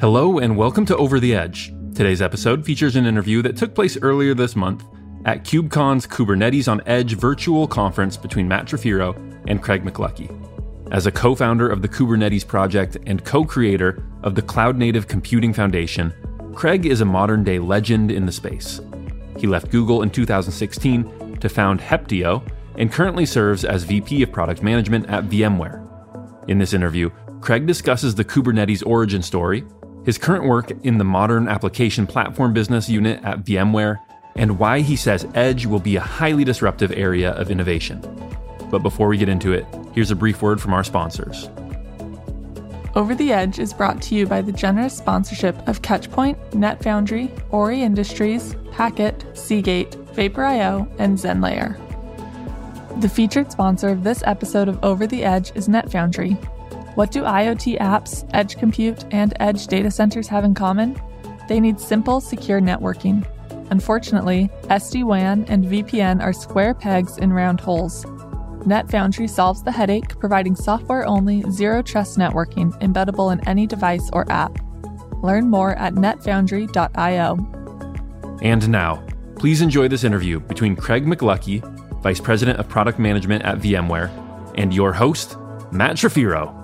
Hello, and welcome to Over the Edge. Today's episode features an interview that took place earlier this month at KubeCon's Kubernetes on Edge virtual conference between Matt Trifiro and Craig McLuckie. As a co founder of the Kubernetes project and co creator of the Cloud Native Computing Foundation, Craig is a modern day legend in the space. He left Google in 2016 to found Heptio and currently serves as VP of Product Management at VMware. In this interview, Craig discusses the Kubernetes origin story, his current work in the modern application platform business unit at VMware, and why he says Edge will be a highly disruptive area of innovation. But before we get into it, here's a brief word from our sponsors. Over the Edge is brought to you by the generous sponsorship of Catchpoint, NetFoundry, Ori Industries, Packet, Seagate, Vapor.io, and ZenLayer. The featured sponsor of this episode of Over the Edge is NetFoundry, what do IoT apps, edge compute, and edge data centers have in common? They need simple, secure networking. Unfortunately, SD WAN and VPN are square pegs in round holes. NetFoundry solves the headache, providing software only, zero trust networking embeddable in any device or app. Learn more at netfoundry.io. And now, please enjoy this interview between Craig McLuckie, Vice President of Product Management at VMware, and your host, Matt Trifiro.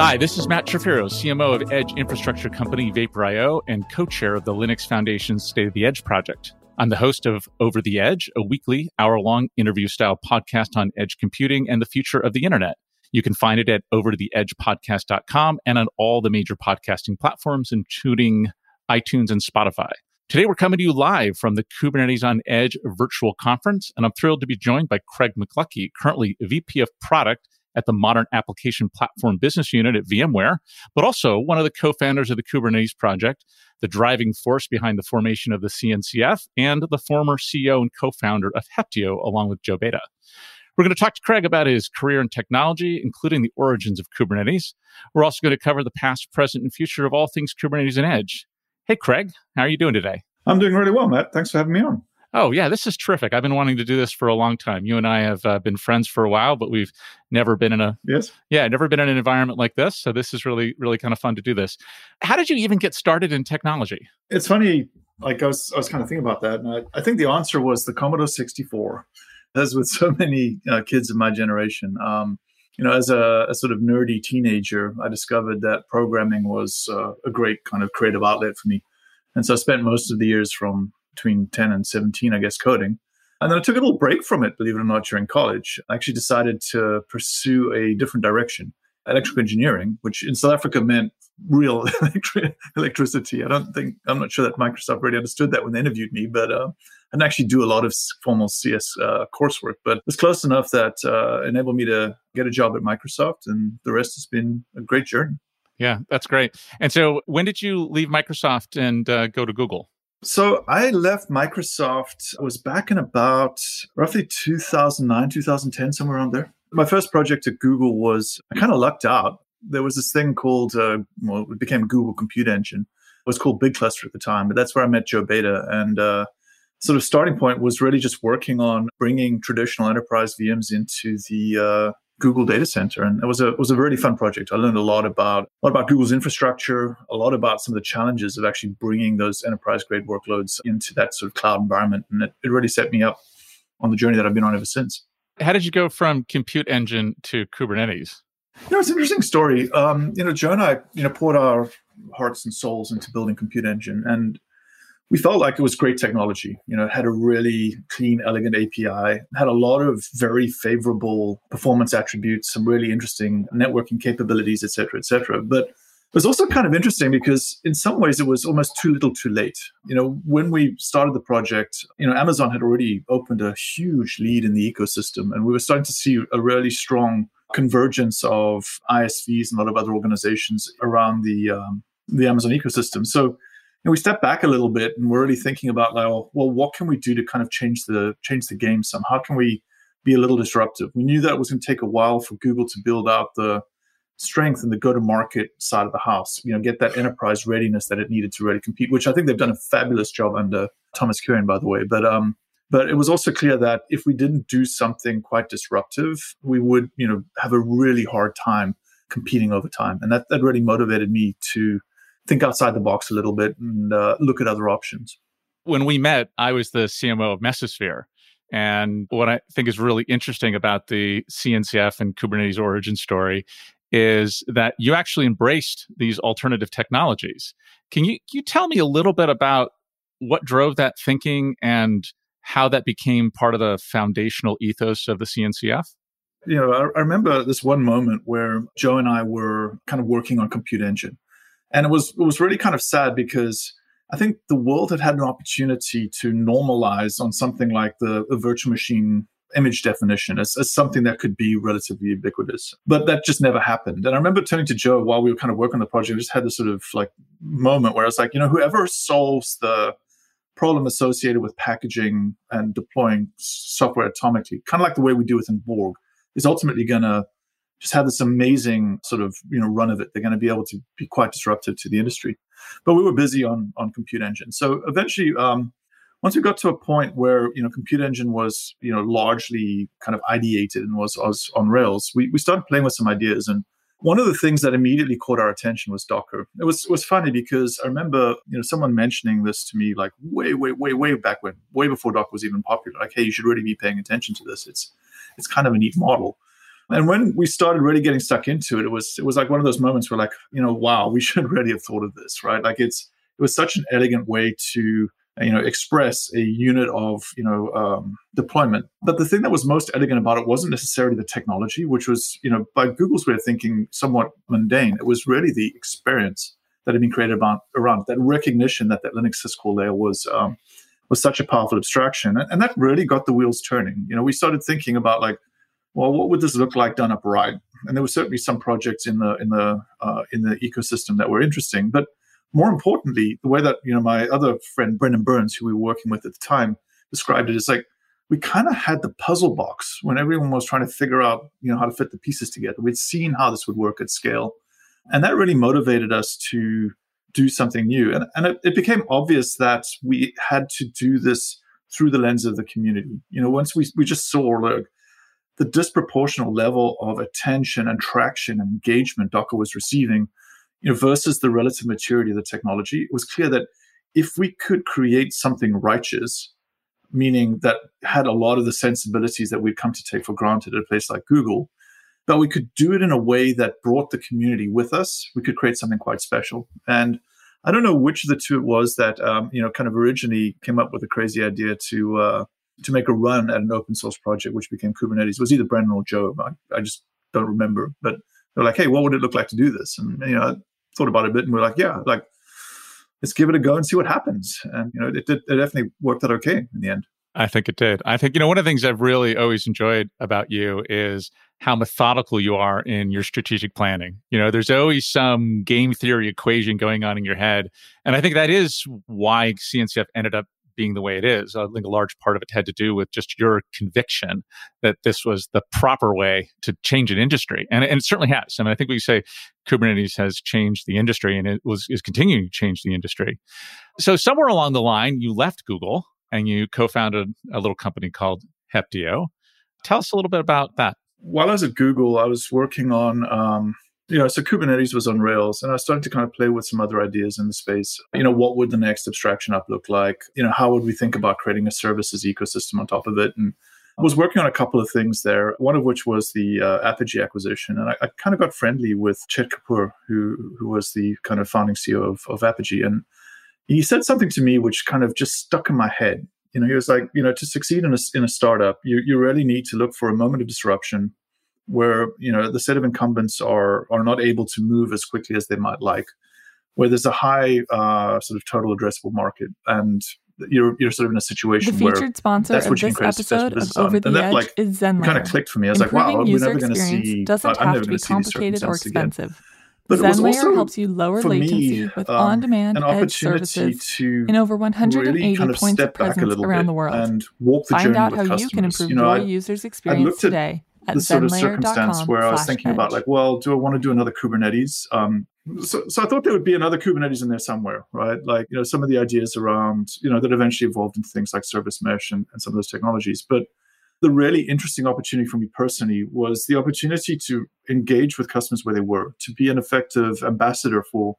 Hi, this is Matt Trifiro, CMO of Edge infrastructure company Vapor.io and co-chair of the Linux Foundation's State of the Edge project. I'm the host of Over the Edge, a weekly hour-long interview-style podcast on edge computing and the future of the internet. You can find it at overtheedgepodcast.com and on all the major podcasting platforms, including iTunes and Spotify. Today, we're coming to you live from the Kubernetes on Edge virtual conference, and I'm thrilled to be joined by Craig McLuckie, currently VP of Product at the Modern Application Platform Business Unit at VMware, but also one of the co founders of the Kubernetes project, the driving force behind the formation of the CNCF, and the former CEO and co founder of Heptio, along with Joe Beda. We're going to talk to Craig about his career in technology, including the origins of Kubernetes. We're also going to cover the past, present, and future of all things Kubernetes and Edge. Hey, Craig, how are you doing today? I'm doing really well, Matt. Thanks for having me on. Oh, yeah, this is terrific. I've been wanting to do this for a long time. You and I have uh, been friends for a while, but we've never been in a yes, yeah, never been in an environment like this. So this is really, really kind of fun to do this. How did you even get started in technology? It's funny. Like I was, I was kind of thinking about that, and I, I think the answer was the Commodore 64. As with so many uh, kids of my generation, um, you know, as a, a, sort of nerdy teenager, I discovered that programming was uh, a great kind of creative outlet for me, and so I spent most of the years from between 10 and 17, I guess, coding. And then I took a little break from it, believe it or not, during college. I actually decided to pursue a different direction, electrical engineering, which in South Africa meant real electricity. I don't think, I'm not sure that Microsoft really understood that when they interviewed me, but uh, I didn't actually do a lot of formal CS uh, coursework, but it was close enough that uh, enabled me to get a job at Microsoft. And the rest has been a great journey. Yeah, that's great. And so when did you leave Microsoft and uh, go to Google? So I left Microsoft. I was back in about roughly 2009, 2010, somewhere around there. My first project at Google was I kind of lucked out. There was this thing called, uh, well, it became Google Compute Engine. It was called Big Cluster at the time, but that's where I met Joe Beda. And uh, sort of starting point was really just working on bringing traditional enterprise VMs into the uh, Google data center. And it was a it was a really fun project. I learned a lot about a lot about Google's infrastructure, a lot about some of the challenges of actually bringing those enterprise grade workloads into that sort of cloud environment. And it, it really set me up on the journey that I've been on ever since. How did you go from compute engine to Kubernetes? You know, it's an interesting story. Um, you know, Joe and I, you know, poured our hearts and souls into building Compute Engine, and we felt like it was great technology. You know, it had a really clean, elegant API, had a lot of very favorable performance attributes, some really interesting networking capabilities, et cetera, et cetera. But it was also kind of interesting because in some ways it was almost too little too late. You know, when we started the project, you know, Amazon had already opened a huge lead in the ecosystem and we were starting to see a really strong convergence of ISVs and a lot of other organizations around the um, the Amazon ecosystem. So and we step back a little bit and we're really thinking about like, well, what can we do to kind of change the change the game some? How can we be a little disruptive? We knew that was going to take a while for Google to build out the strength and the go-to-market side of the house. You know, get that enterprise readiness that it needed to really compete. Which I think they've done a fabulous job under Thomas Kurian, by the way. But um, but it was also clear that if we didn't do something quite disruptive, we would, you know, have a really hard time competing over time. And that, that really motivated me to think outside the box a little bit and uh, look at other options. When we met, I was the CMO of Mesosphere. And what I think is really interesting about the CNCF and Kubernetes origin story is that you actually embraced these alternative technologies. Can you, can you tell me a little bit about what drove that thinking and how that became part of the foundational ethos of the CNCF? You know, I, I remember this one moment where Joe and I were kind of working on Compute Engine. And it was it was really kind of sad because I think the world had had an opportunity to normalize on something like the, virtual machine image definition as, as something that could be relatively ubiquitous. But that just never happened. And I remember turning to Joe while we were kind of working on the project, I just had this sort of like moment where I was like, you know, whoever solves the problem associated with packaging and deploying software atomically, kind of like the way we do within Borg, is ultimately going to just have this amazing sort of you know run of it. They're going to be able to be quite disruptive to the industry. But we were busy on on Compute Engine, so eventually. Um, once we got to a point where you know compute engine was you know largely kind of ideated and was, was on rails we, we started playing with some ideas and one of the things that immediately caught our attention was Docker. It was was funny because I remember you know someone mentioning this to me like way way way way back when, way before Docker was even popular. Like, hey, you should really be paying attention to this. It's it's kind of a neat model. And when we started really getting stuck into it, it was it was like one of those moments where like you know wow, we should really have thought of this, right? Like it's it was such an elegant way to you know express a unit of you know um, deployment. But the thing that was most elegant about it wasn't necessarily the technology which was you know by google's way of thinking somewhat mundane. It was really the experience that had been created about, around that recognition that that linux syscall layer was um, was such a powerful abstraction. And, and that really got the wheels turning. You know we started thinking about like well what would this look like done upright and there were certainly some projects in the in the uh, in the ecosystem that were interesting but more importantly, the way that you know my other friend Brendan Burns, who we were working with at the time, described it is like we kind of had the puzzle box when everyone was trying to figure out you know how to fit the pieces together. We'd seen how this would work at scale, and that really motivated us to do something new. And, and it, it became obvious that we had to do this through the lens of the community. You know, once we we just saw like the disproportionate level of attention and traction and engagement Docker was receiving you know, versus the relative maturity of the technology, it was clear that if we could create something righteous, meaning that had a lot of the sensibilities that we'd come to take for granted at a place like Google, but we could do it in a way that brought the community with us, we could create something quite special. And I don't know which of the two it was that um, you know kind of originally came up with a crazy idea to uh, to make a run at an open source project, which became Kubernetes. It was either Brendan or Joe. I, I just don't remember, but they're like, "Hey, what would it look like to do this?" And you know, I thought about it a bit and we are like, yeah, like let's give it a go and see what happens. And you know, it, did, it definitely worked out okay in the end. I think it did. I think you know one of the things I've really always enjoyed about you is how methodical you are in your strategic planning. You know, there's always some game theory equation going on in your head, and I think that is why CNCF ended up being the way it is. I think a large part of it had to do with just your conviction that this was the proper way to change an industry. And, and it certainly has. I mean, I think we say Kubernetes has changed the industry and it was is continuing to change the industry. So somewhere along the line, you left Google and you co-founded a little company called Heptio. Tell us a little bit about that. While I was at Google, I was working on um, you know, so Kubernetes was on Rails, and I started to kind of play with some other ideas in the space. You know, what would the next abstraction up look like? You know, how would we think about creating a services ecosystem on top of it? And I was working on a couple of things there. One of which was the uh, Apigee acquisition, and I, I, kind of got friendly with Chet Kapoor, who who was the kind of founding CEO of, of Apigee, and he said something to me which kind of just stuck in my head. You know, he was like, you know, to succeed in a, in a startup, you, you really need to look for a moment of disruption where you know the set of incumbents are are not able to move as quickly as they might like, where there's a high uh, sort of total addressable market, and you're you're sort of in a situation the featured sponsor of this episode of Over the Edge like, is Zenlayer. Kind of clicked for me. I was Improving like, wow, we're never going to see. Doesn't I'm have to be complicated or expensive. Again. But Zenlayer helps you lower latency me, with um, on-demand edge services in over 180 really kind of points of presence around the world. And walk the Find out how you can improve you know, your I, users' experience today the sort of circumstance where I was thinking edge. about like, well, do I want to do another Kubernetes? Um, so, so I thought there would be another Kubernetes in there somewhere, right? Like, you know, some of the ideas around, you know, that eventually evolved into things like service mesh and, and some of those technologies. But the really interesting opportunity for me personally was the opportunity to engage with customers where they were, to be an effective ambassador for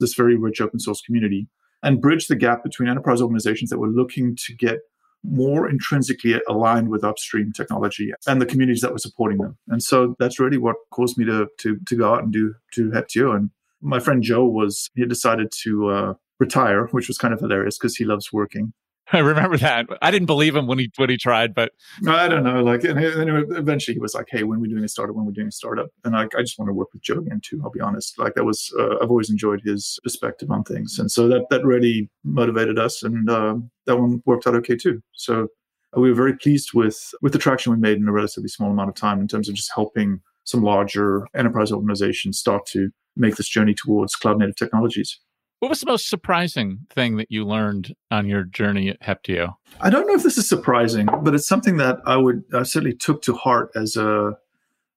this very rich open source community and bridge the gap between enterprise organizations that were looking to get more intrinsically aligned with upstream technology and the communities that were supporting them. And so that's really what caused me to to to go out and do to Heptio. And my friend Joe was he decided to uh, retire, which was kind of hilarious because he loves working. I remember that. I didn't believe him when he when he tried, but no, I don't know. Like, and anyway, eventually he was like, "Hey, when we're doing a startup, when we're doing a startup," and I, I just want to work with Joe again too. I'll be honest. Like that was uh, I've always enjoyed his perspective on things, and so that that really motivated us, and uh, that one worked out okay too. So uh, we were very pleased with with the traction we made in a relatively small amount of time in terms of just helping some larger enterprise organizations start to make this journey towards cloud native technologies. What was the most surprising thing that you learned on your journey at Heptio? I don't know if this is surprising, but it's something that I would I certainly took to heart as a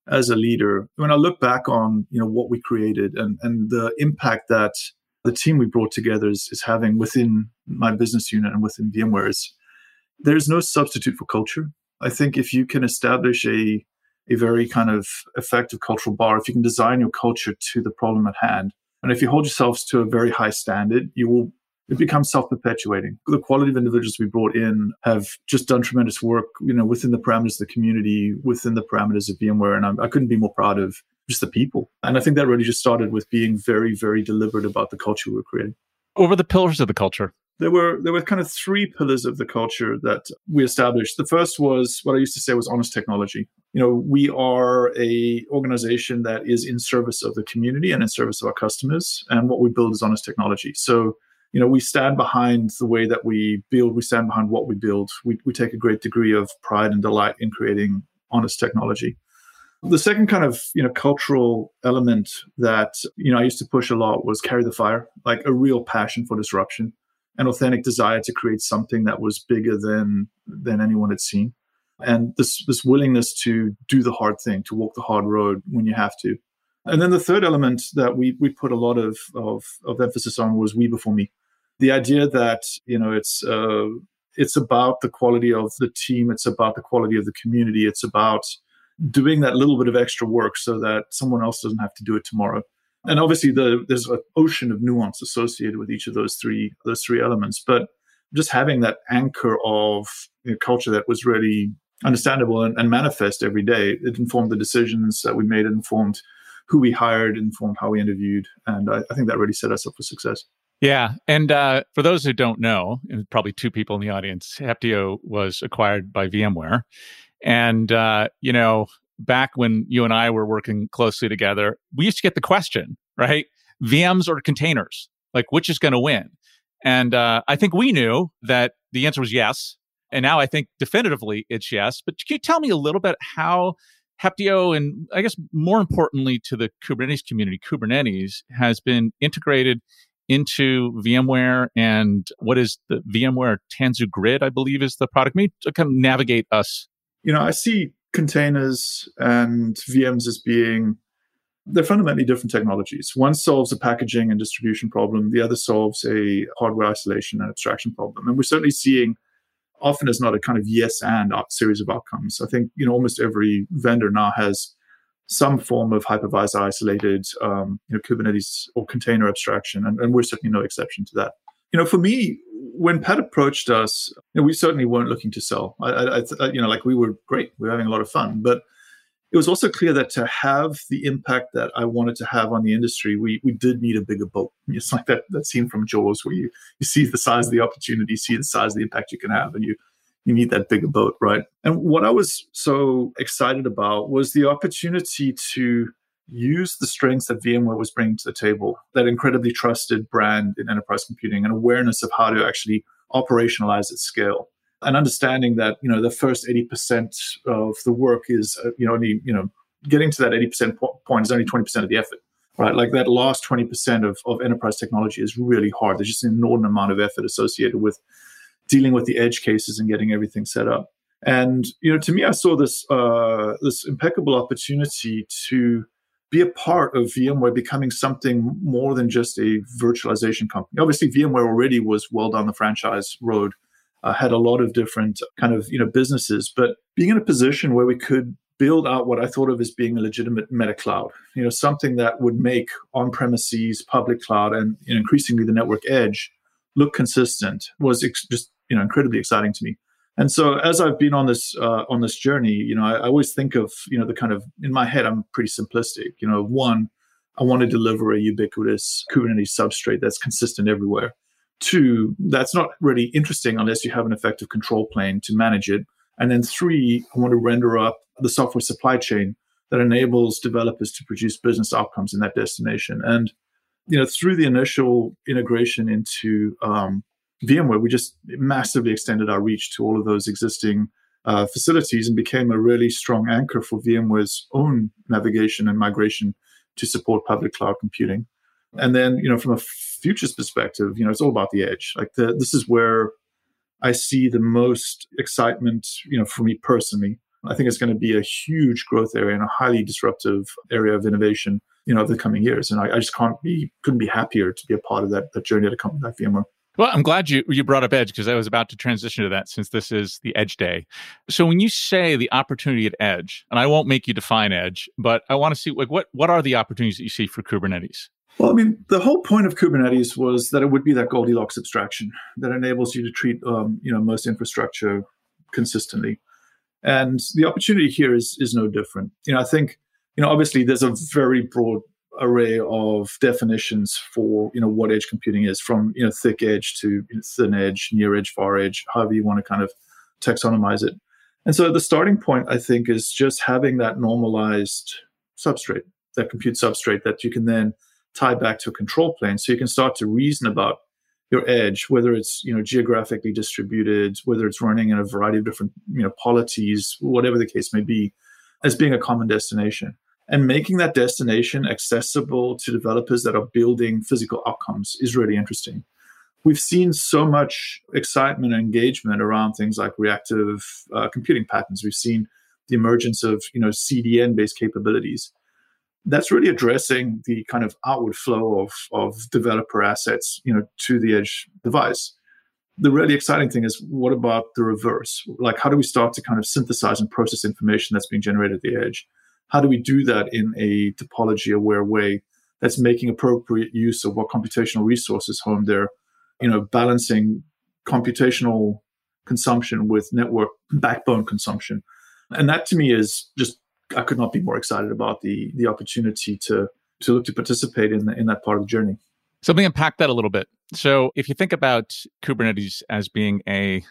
as a leader. When I look back on you know what we created and and the impact that the team we brought together is, is having within my business unit and within VMware is there's no substitute for culture. I think if you can establish a a very kind of effective cultural bar, if you can design your culture to the problem at hand, and if you hold yourselves to a very high standard, you will it becomes self-perpetuating. The quality of individuals we brought in have just done tremendous work, you know, within the parameters of the community, within the parameters of VMware, and I, I couldn't be more proud of just the people. And I think that really just started with being very, very deliberate about the culture we're creating. Were the pillars of the culture? There were there were kind of three pillars of the culture that we established. The first was what I used to say was honest technology. You know, we are a organization that is in service of the community and in service of our customers, and what we build is honest technology. So, you know, we stand behind the way that we build. We stand behind what we build. We we take a great degree of pride and delight in creating honest technology. The second kind of you know cultural element that you know I used to push a lot was carry the fire, like a real passion for disruption an authentic desire to create something that was bigger than than anyone had seen. And this this willingness to do the hard thing to walk the hard road when you have to. And then the third element that we we put a lot of of, of emphasis on was we before me. The idea that you know it's uh, it's about the quality of the team it's about the quality of the community it's about doing that little bit of extra work so that someone else doesn't have to do it tomorrow and obviously the, there's an ocean of nuance associated with each of those three those three elements but just having that anchor of you know, culture that was really understandable and, and, manifest every day it informed the decisions that we made it informed who we hired informed how we interviewed and I, I think that really set us up for success yeah. And uh, for those who don't know, and probably two people in the audience, Heptio was acquired by VMware. And, uh, you know, back when you and I were working closely together, we used to get the question, right? VMs or containers? Like, which is going to win? And uh, I think we knew that the answer was yes. And now I think definitively it's yes. But can you tell me a little bit how Heptio and I guess more importantly to the Kubernetes community, Kubernetes has been integrated into VMware and what is the VMware Tanzu Grid, I believe is the product. To kind of navigate us. You know, I see containers and VMs as being they're fundamentally different technologies. One solves a packaging and distribution problem, the other solves a hardware isolation and abstraction problem. And we're certainly seeing often as not a kind of yes and series of outcomes. I think you know almost every vendor now has some form of hypervisor isolated um, you know Kubernetes or container abstraction, and, and we're certainly no exception to that. You know, for me, when Pat approached us, you know, we certainly weren't looking to sell. I, I, I, you know, like we were great, we were having a lot of fun, but it was also clear that to have the impact that I wanted to have on the industry, we we did need a bigger boat. It's like that that scene from Jaws where you you see the size of the opportunity, see the size of the impact you can have, and you you need that bigger boat, right? And what I was so excited about was the opportunity to use the strengths that VMware was bringing to the table, that incredibly trusted brand in enterprise computing and awareness of how to actually operationalize at scale. And understanding that, you know, the first 80% of the work is, uh, you know, only, you know, getting to that 80% po- point is only 20% of the effort, right? Like that last 20% of, of enterprise technology is really hard. There's just an inordinate amount of effort associated with dealing with the edge cases and getting everything set up. And, you know, to me, I saw this, uh, this impeccable opportunity to be a part of VMware becoming something more than just a virtualization company. Obviously, VMware already was well down the franchise road uh, had a lot of different kind of you know businesses, but being in a position where we could build out what I thought of as being a legitimate meta cloud, you know, something that would make on-premises, public cloud, and you know, increasingly the network edge look consistent was ex- just you know incredibly exciting to me. And so as I've been on this uh, on this journey, you know, I, I always think of you know the kind of in my head I'm pretty simplistic. You know, one, I want to deliver a ubiquitous Kubernetes substrate that's consistent everywhere. Two, that's not really interesting unless you have an effective control plane to manage it. And then three, I want to render up the software supply chain that enables developers to produce business outcomes in that destination. And you know, through the initial integration into um, VMware, we just massively extended our reach to all of those existing uh, facilities and became a really strong anchor for VMware's own navigation and migration to support public cloud computing. And then, you know, from a futures perspective, you know, it's all about the edge. Like the, this is where I see the most excitement, you know, for me personally. I think it's going to be a huge growth area and a highly disruptive area of innovation, you know, of the coming years. And I, I just can't be, couldn't be happier to be a part of that, that journey at a company like VMware. Well, I'm glad you you brought up Edge because I was about to transition to that since this is the Edge Day. So when you say the opportunity at Edge, and I won't make you define Edge, but I want to see like what what are the opportunities that you see for Kubernetes? Well, I mean, the whole point of Kubernetes was that it would be that Goldilocks abstraction that enables you to treat, um, you know, most infrastructure consistently. And the opportunity here is is no different. You know, I think, you know, obviously there's a very broad array of definitions for you know what edge computing is from you know thick edge to thin edge near edge far edge however you want to kind of taxonomize it. And so the starting point i think is just having that normalized substrate that compute substrate that you can then tie back to a control plane so you can start to reason about your edge whether it's you know geographically distributed whether it's running in a variety of different you know polities whatever the case may be as being a common destination and making that destination accessible to developers that are building physical outcomes is really interesting. We've seen so much excitement and engagement around things like reactive uh, computing patterns. We've seen the emergence of you know CDN based capabilities. That's really addressing the kind of outward flow of, of developer assets you know to the edge device. The really exciting thing is what about the reverse? Like how do we start to kind of synthesize and process information that's being generated at the edge? How do we do that in a topology aware way that's making appropriate use of what computational resources home there? You know balancing computational consumption with network backbone consumption. And that to me is just i could not be more excited about the the opportunity to to look to participate in the, in that part of the journey. So let me unpack that a little bit. So if you think about kubernetes as being a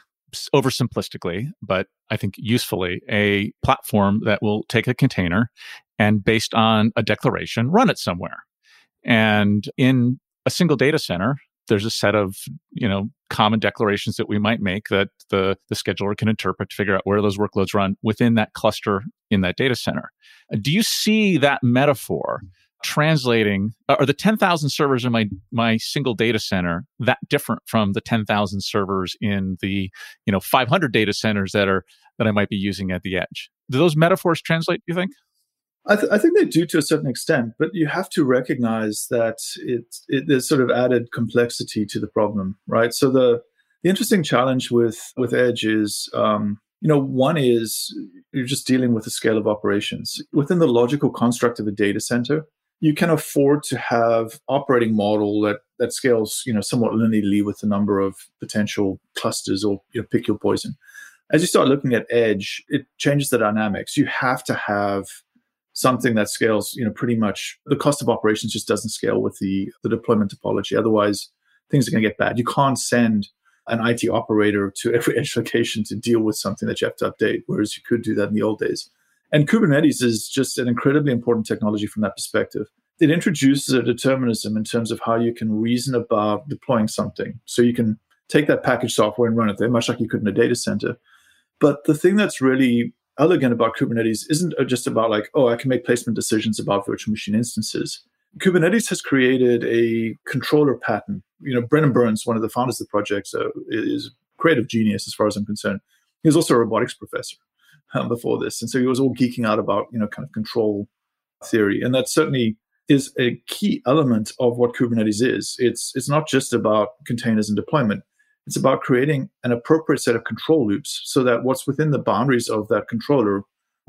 oversimplistically, but I think usefully, a platform that will take a container and based on a declaration, run it somewhere. And in a single data center, there's a set of you know common declarations that we might make that the the scheduler can interpret to figure out where those workloads run within that cluster in that data center. Do you see that metaphor translating or the 10,000 servers in my my single data center that different from the 10,000 servers in the you know 500 data centers that are that I might be using at the edge. Do those metaphors translate, do you think? I, th- I, think they do to a certain extent, but you have to recognize that it, it, there's sort of added complexity to the problem, right? So the the interesting challenge with with Edge is, um, you know, one is you're just dealing with the scale of operations within the logical construct of a data center you can afford to have operating model that that scales you know somewhat linearly with the number of potential clusters or you know, pick your poison. As you start looking at edge it changes the dynamics. You have to have something that scales you know pretty much the cost of operations just doesn't scale with the the deployment topology. Otherwise things are going to get bad. You can't send an IT operator to every edge location to deal with something that you have to update whereas you could do that in the old days and Kubernetes is just an incredibly important technology from that perspective. It introduces a determinism in terms of how you can reason about deploying something. So you can take that package software and run it there, much like you could in a data center. But the thing that's really elegant about Kubernetes isn't just about like, oh, I can make placement decisions about virtual machine instances. Kubernetes has created a controller pattern. You know, Brendan Burns, one of the founders of the project, so is a creative genius as far as I'm concerned. He's also a robotics professor um, before this, and so he was all geeking out about you know kind of control theory, and that certainly is a key element of what Kubernetes is. It's it's not just about containers and deployment. It's about creating an appropriate set of control loops so that what's within the boundaries of that controller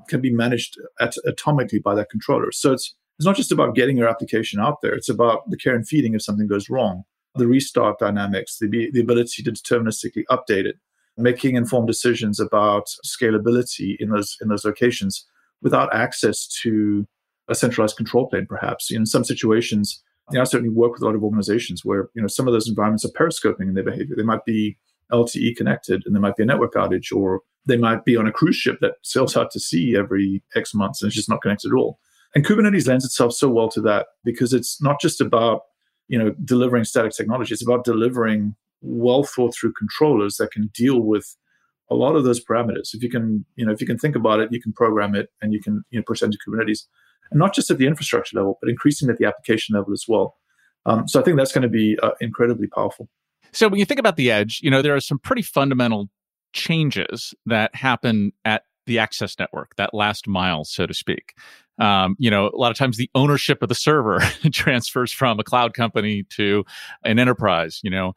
can be managed at- atomically by that controller. So it's it's not just about getting your application out there. It's about the care and feeding if something goes wrong, the restart dynamics, the, the ability to deterministically update it, making informed decisions about scalability in those in those locations without access to a centralized control plane, perhaps. In some situations, you know, I certainly work with a lot of organizations where you know some of those environments are periscoping in their behavior. They might be LTE connected, and there might be a network outage, or they might be on a cruise ship that sails out to sea every X months and it's just not connected at all. And Kubernetes lends itself so well to that because it's not just about you know delivering static technology; it's about delivering well thought through controllers that can deal with a lot of those parameters. If you can, you know, if you can think about it, you can program it and you can you know push that into Kubernetes, and not just at the infrastructure level, but increasingly at the application level as well. Um, so I think that's going to be uh, incredibly powerful. So when you think about the edge, you know there are some pretty fundamental changes that happen at the access network, that last mile, so to speak um, you know, a lot of times the ownership of the server transfers from a cloud company to an enterprise. You know,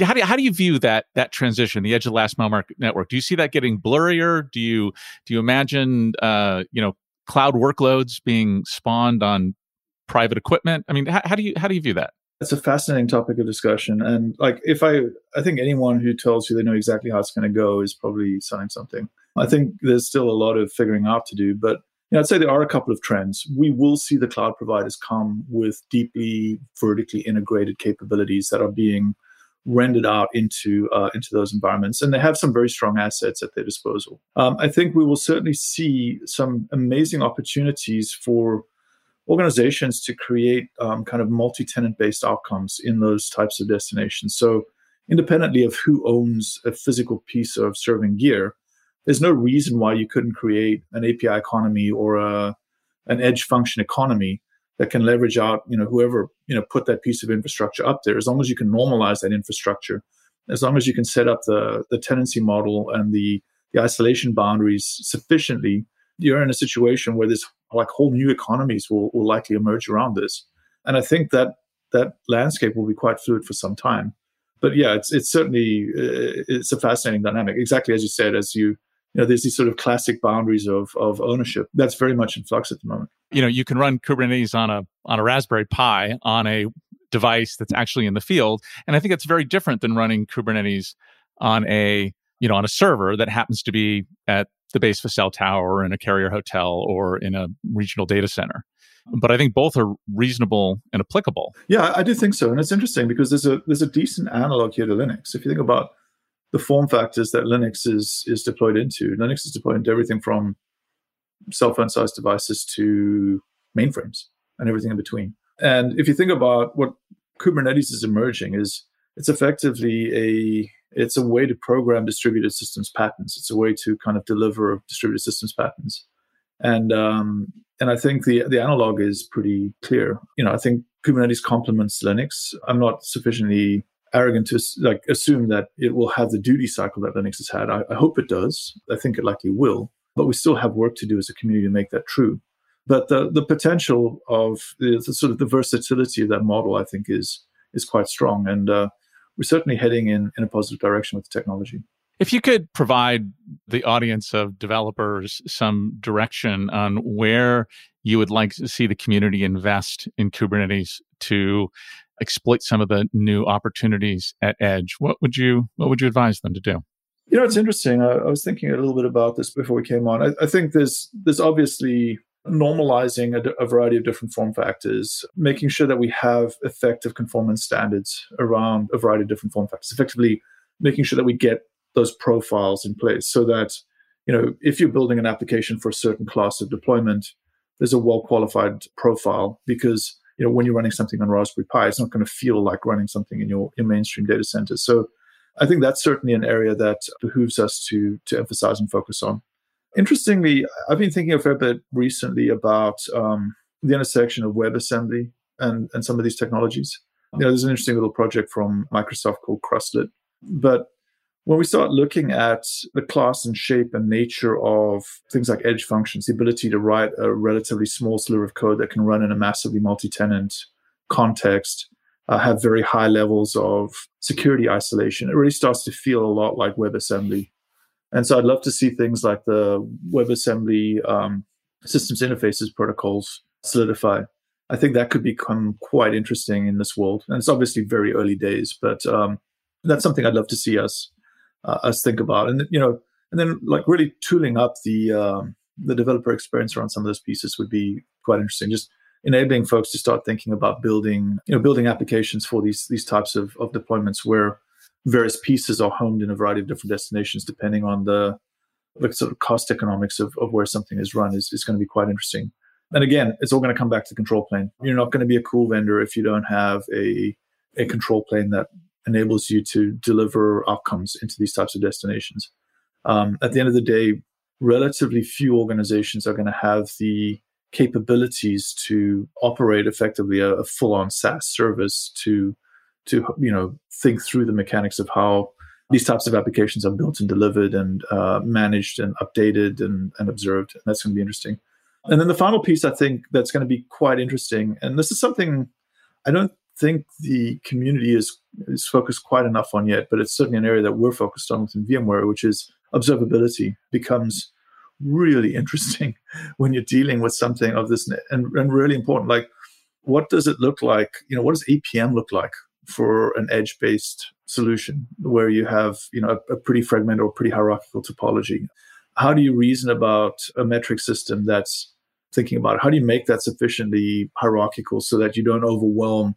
how do you, how do you view that that transition, the edge of the last mile market network? Do you see that getting blurrier? Do you do you imagine uh, you know cloud workloads being spawned on private equipment? I mean, how, how do you how do you view that? It's a fascinating topic of discussion, and like if I I think anyone who tells you they know exactly how it's going to go is probably selling something. I think there's still a lot of figuring out to do, but I'd say there are a couple of trends. We will see the cloud providers come with deeply vertically integrated capabilities that are being rendered out into uh, into those environments, and they have some very strong assets at their disposal. Um, I think we will certainly see some amazing opportunities for organizations to create um, kind of multi-tenant based outcomes in those types of destinations. So, independently of who owns a physical piece of serving gear, there's no reason why you couldn't create an API economy or a, an edge function economy that can leverage out, you know, whoever, you know, put that piece of infrastructure up there. As long as you can normalize that infrastructure, as long as you can set up the, the tenancy model and the, the isolation boundaries sufficiently, you're in a situation where this like whole new economies will, will likely emerge around this. And I think that that landscape will be quite fluid for some time. But yeah, it's it's certainly uh, it's a fascinating dynamic. Exactly as you said, as you you know, there's these sort of classic boundaries of, of ownership. That's very much in flux at the moment. You know, you can run Kubernetes on a on a Raspberry Pi on a device that's actually in the field, and I think it's very different than running Kubernetes on a you know on a server that happens to be at the base of a cell tower or in a carrier hotel or in a regional data center but I think both are reasonable and applicable. Yeah, I do think so, and it's interesting because there's a there's a decent analog here to Linux. If you think about the form factors that Linux is is deployed into. Linux is deployed into everything from cell phone sized devices to mainframes and everything in between. And if you think about what Kubernetes is emerging is it's effectively a it's a way to program distributed systems patterns. It's a way to kind of deliver distributed systems patterns. And um, and I think the the analog is pretty clear. You know, I think Kubernetes complements Linux. I'm not sufficiently arrogant to like assume that it will have the duty cycle that Linux has had. I, I, hope it does. I think it likely will, but we still have work to do as a community to make that true. But the the potential of the, the sort of the versatility of that model, I think, is is quite strong, and uh, we're certainly heading in in a positive direction with the technology. If you could provide the audience of developers some direction on where you would like to see the community invest in Kubernetes to exploit some of the new opportunities at Edge, what would you what would you advise them to do? You know, it's interesting. I, I was thinking a little bit about this before we came on. I, I think there's there's obviously normalizing a, a, variety of different form factors, making sure that we have effective conformance standards around a variety of different form factors, effectively making sure that we get those profiles in place so that, you know, if you're building an application for a certain class of deployment, there's a well qualified profile because you know, when you're running something on Raspberry Pi, it's not going to feel like running something in your, your mainstream data center. So I think that's certainly an area that behooves us to, to emphasize and focus on. Interestingly, I've been thinking a fair bit recently about um, the intersection of WebAssembly and, and some of these technologies. You know, there's an interesting little project from Microsoft called Krustlet. But when we start looking at the class and shape and nature of things like edge functions, the ability to write a relatively small sliver of code that can run in a massively multi-tenant context uh, have very high levels of security isolation. It really starts to feel a lot like WebAssembly. And so I'd love to see things like the WebAssembly um, systems interfaces protocols solidify. I think that could become quite interesting in this world. And it's obviously very early days, but um, that's something I'd love to see us uh, us think about. And you know, and then like really tooling up the um, the developer experience around some of those pieces would be quite interesting. Just enabling folks to start thinking about building, you know, building applications for these these types of, of deployments where various pieces are homed in a variety of different destinations depending on the the sort of cost economics of, of where something is run is, is going to be quite interesting. And again, it's all going to come back to the control plane. You're not going to be a cool vendor if you don't have a a control plane that enables you to deliver outcomes into these types of destinations. Um, at the end of the day, relatively few organizations are going to have the capabilities to operate effectively a, a full-on SaaS service to to you know think through the mechanics of how these types of applications are built and delivered and uh, managed and updated and, and observed. And that's going to be interesting. And then the final piece I think that's going to be quite interesting, and this is something I don't think the community is is focused quite enough on yet, but it's certainly an area that we're focused on within VMware, which is observability becomes really interesting when you're dealing with something of this and, and really important. Like, what does it look like? You know, what does APM look like for an edge-based solution where you have, you know, a, a pretty fragmented or pretty hierarchical topology? How do you reason about a metric system that's thinking about it? How do you make that sufficiently hierarchical so that you don't overwhelm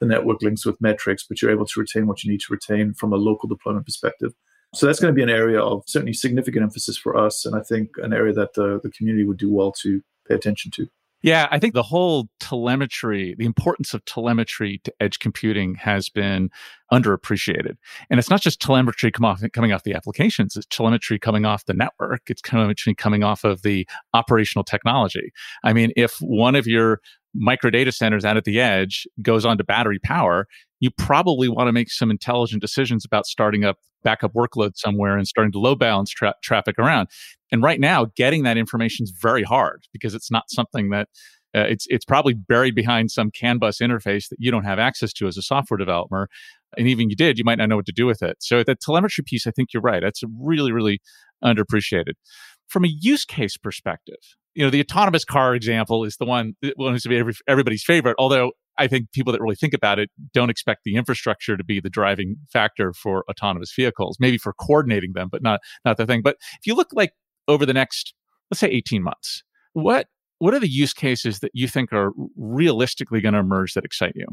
the network links with metrics, but you're able to retain what you need to retain from a local deployment perspective? So that's going to be an area of certainly significant emphasis for us, and I think an area that the, the community would do well to pay attention to. Yeah, I think the whole telemetry, the importance of telemetry to edge computing has been underappreciated. And it's not just telemetry come off, coming off the applications, it's telemetry coming off the network, it's telemetry coming off of the operational technology. I mean, if one of your micro data centers out at the edge goes on to battery power, you probably want to make some intelligent decisions about starting up backup workload somewhere and starting to load balance tra- traffic around. And right now, getting that information is very hard because it's not something that uh, it's it's probably buried behind some CAN bus interface that you don't have access to as a software developer. And even you did, you might not know what to do with it. So the telemetry piece, I think you're right. That's really, really underappreciated. From a use case perspective, you know, the autonomous car example is the one that wants to be every, everybody's favorite. Although I think people that really think about it don't expect the infrastructure to be the driving factor for autonomous vehicles. Maybe for coordinating them, but not not the thing. But if you look like over the next, let's say, eighteen months, what what are the use cases that you think are realistically going to emerge that excite you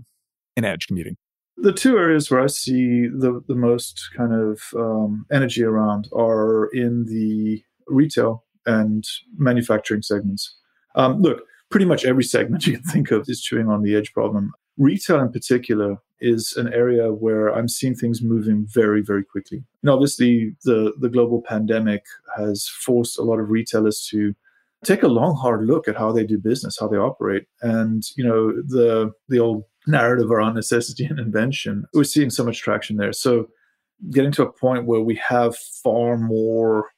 in edge computing? The two areas where I see the the most kind of um, energy around are in the retail and manufacturing segments. Um, look, pretty much every segment you can think of is chewing on the edge problem. Retail in particular is an area where I'm seeing things moving very, very quickly. And obviously, the, the global pandemic has forced a lot of retailers to take a long, hard look at how they do business, how they operate. And, you know, the the old narrative around necessity and invention, we're seeing so much traction there. So getting to a point where we have far more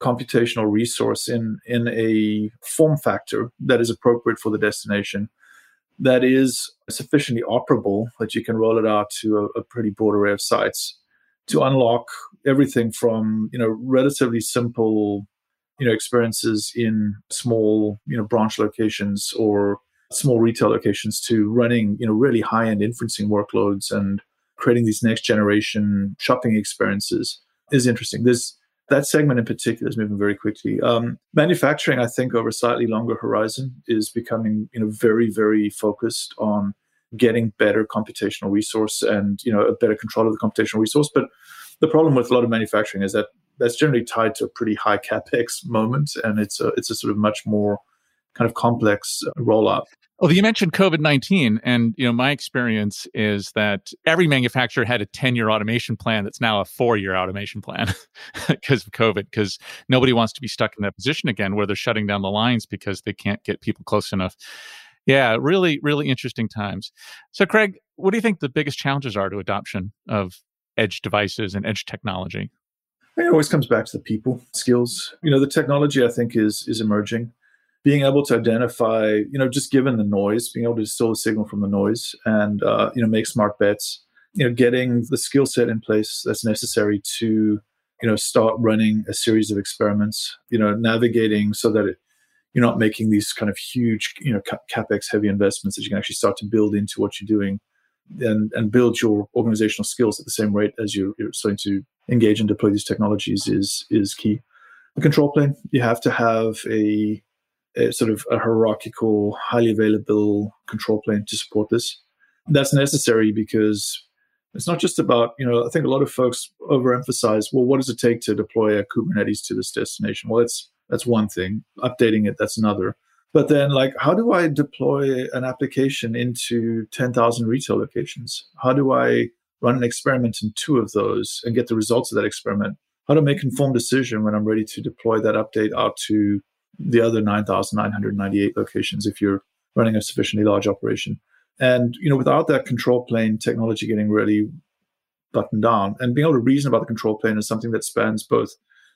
computational resource in in a form factor that is appropriate for the destination that is sufficiently operable that you can roll it out to a, a, pretty broad array of sites to unlock everything from you know relatively simple you know experiences in small you know branch locations or small retail locations to running you know really high end inferencing workloads and creating these next generation shopping experiences is interesting. There's that segment in particular is moving very quickly. Um, manufacturing, I think, over a slightly longer horizon, is becoming you know very very focused on getting better computational resource and you know a better control of the computational resource. But the problem with a lot of manufacturing is that that's generally tied to a pretty high capex moment, and it's a it's a sort of much more kind of complex rollout. Well, you mentioned COVID nineteen, and you know my experience is that every manufacturer had a ten year automation plan that's now a four year automation plan because of COVID. Because nobody wants to be stuck in that position again, where they're shutting down the lines because they can't get people close enough. Yeah, really, really interesting times. So, Craig, what do you think the biggest challenges are to adoption of edge devices and edge technology? It always comes back to the people skills. You know, the technology I think is is emerging being able to identify, you know, just given the noise, being able to distill the signal from the noise and, uh, you know, make smart bets, you know, getting the skill set in place that's necessary to, you know, start running a series of experiments, you know, navigating so that it, you're not making these kind of huge, you know, capex heavy investments that you can actually start to build into what you're doing and, and build your organizational skills at the same rate as you're, you're starting to engage and deploy these technologies is, is key. The control plane, you have to have a a sort of a hierarchical, highly available control plane to support this. That's necessary because it's not just about, you know, I think a lot of folks overemphasize, well, what does it take to deploy a Kubernetes to this destination? Well, that's that's one thing. Updating it, that's another. But then, like, how do I deploy an application into 10,000 retail locations? How do I run an experiment in two of those and get the results of that experiment? How to make informed decision when I'm ready to deploy that update out to the other 9,998 locations if you're running a sufficiently large operation. And you know, without that control plane technology getting really buttoned down and being able to reason about the control plane is something that spans both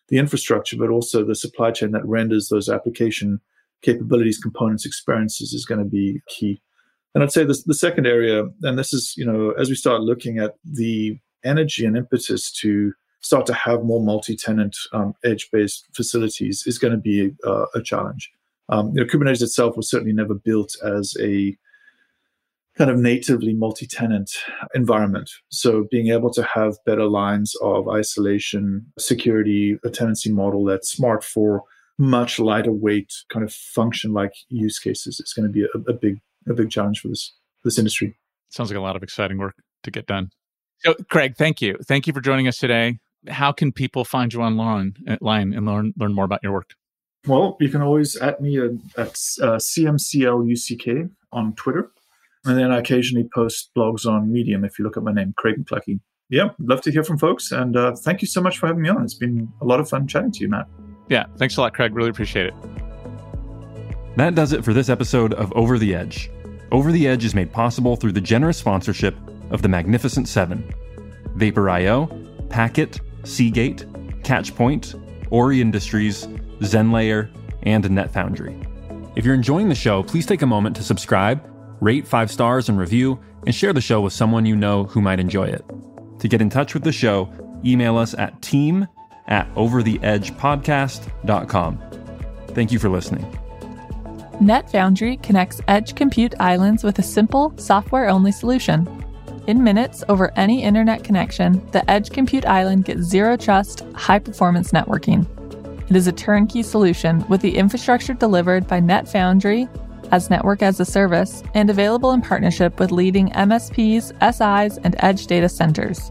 the infrastructure but also the supply chain that renders those application capabilities, components, experiences is going to be key. And I'd say this, the second area, and this is, you know, as we start looking at the energy and impetus to start to have more multi-tenant um, edge-based facilities is going to be uh, a challenge. Um, you know, Kubernetes itself was certainly never built as a kind of natively multi-tenant environment. So being able to have better lines of isolation, security, a tenancy model that's smart for much lighter weight kind of function like use cases is going to be a, a big a big challenge for this this industry. Sounds like a lot of exciting work to get done. So, Craig, thank you. Thank you for joining us today how can people find you online line and learn learn more about your work? Well, you can always at me at, at uh, CMCLUCK on Twitter. And then I occasionally post blogs on Medium if you look at my name, Craig McLuckie. Yeah, love to hear from folks. And uh, thank you so much for having me on. It's been a lot of fun chatting to you, Matt. Yeah, thanks a lot, Craig. Really appreciate it. That does it for this episode of Over the Edge. Over the Edge is made possible through the generous sponsorship of the Magnificent Seven Vapor.io, Packet, Seagate, Catchpoint, Ori Industries, ZenLayer, and NetFoundry. If you're enjoying the show, please take a moment to subscribe, rate five stars and review, and share the show with someone you know who might enjoy it. To get in touch with the show, email us at team at overtheedgepodcast.com. Thank you for listening. NetFoundry connects edge compute islands with a simple, software only solution in minutes over any internet connection, the Edge Compute Island gets zero trust, high performance networking. It is a turnkey solution with the infrastructure delivered by NetFoundry as network as a service and available in partnership with leading MSPs, SIs, and edge data centers.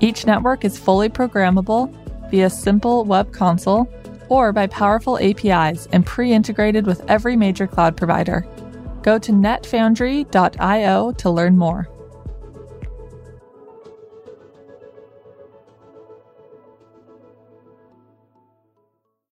Each network is fully programmable via simple web console or by powerful APIs and pre integrated with every major cloud provider. Go to netfoundry.io to learn more.